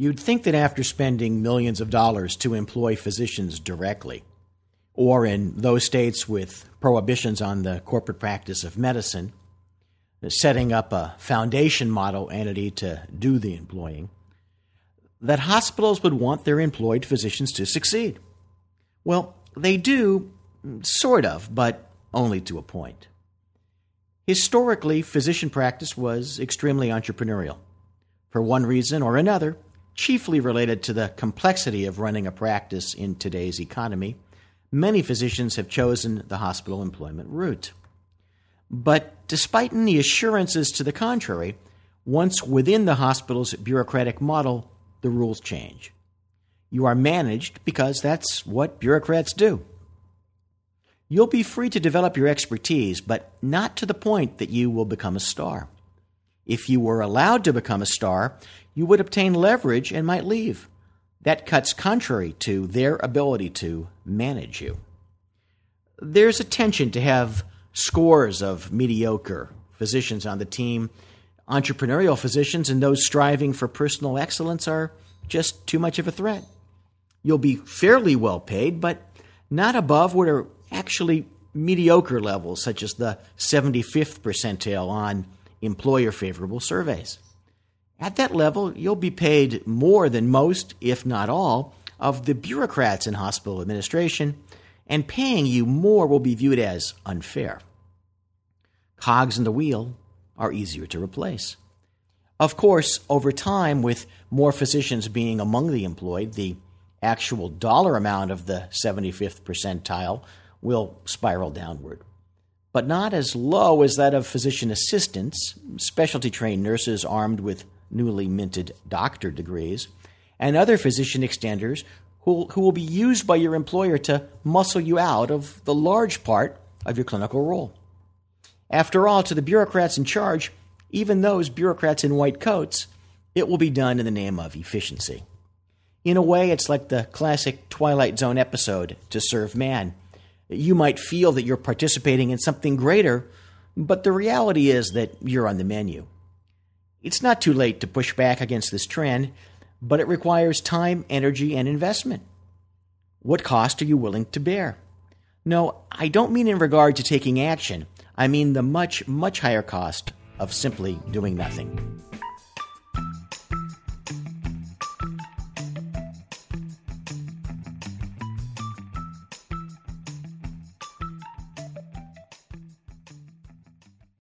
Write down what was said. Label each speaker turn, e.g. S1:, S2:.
S1: You'd think that after spending millions of dollars to employ physicians directly, or in those states with prohibitions on the corporate practice of medicine, setting up a foundation model entity to do the employing, that hospitals would want their employed physicians to succeed. Well, they do, sort of, but only to a point. Historically, physician practice was extremely entrepreneurial. For one reason or another, chiefly related to the complexity of running a practice in today's economy, many physicians have chosen the hospital employment route. But despite any assurances to the contrary, once within the hospital's bureaucratic model, the rules change. You are managed because that's what bureaucrats do. You'll be free to develop your expertise, but not to the point that you will become a star. If you were allowed to become a star, you would obtain leverage and might leave. That cuts contrary to their ability to manage you. There's a tension to have scores of mediocre physicians on the team. Entrepreneurial physicians and those striving for personal excellence are just too much of a threat. You'll be fairly well paid, but not above what are actually mediocre levels, such as the 75th percentile on employer favorable surveys. At that level, you'll be paid more than most, if not all, of the bureaucrats in hospital administration, and paying you more will be viewed as unfair. Cogs in the wheel are easier to replace. Of course, over time, with more physicians being among the employed, the actual dollar amount of the 75th percentile will spiral downward, but not as low as that of physician assistants, specialty trained nurses armed with newly minted doctor degrees, and other physician extenders who, who will be used by your employer to muscle you out of the large part of your clinical role. After all, to the bureaucrats in charge, even those bureaucrats in white coats, it will be done in the name of efficiency. In a way, it's like the classic Twilight Zone episode, To Serve Man. You might feel that you're participating in something greater, but the reality is that you're on the menu. It's not too late to push back against this trend, but it requires time, energy, and investment. What cost are you willing to bear? No, I don't mean in regard to taking action. I mean the much, much higher cost of simply doing nothing.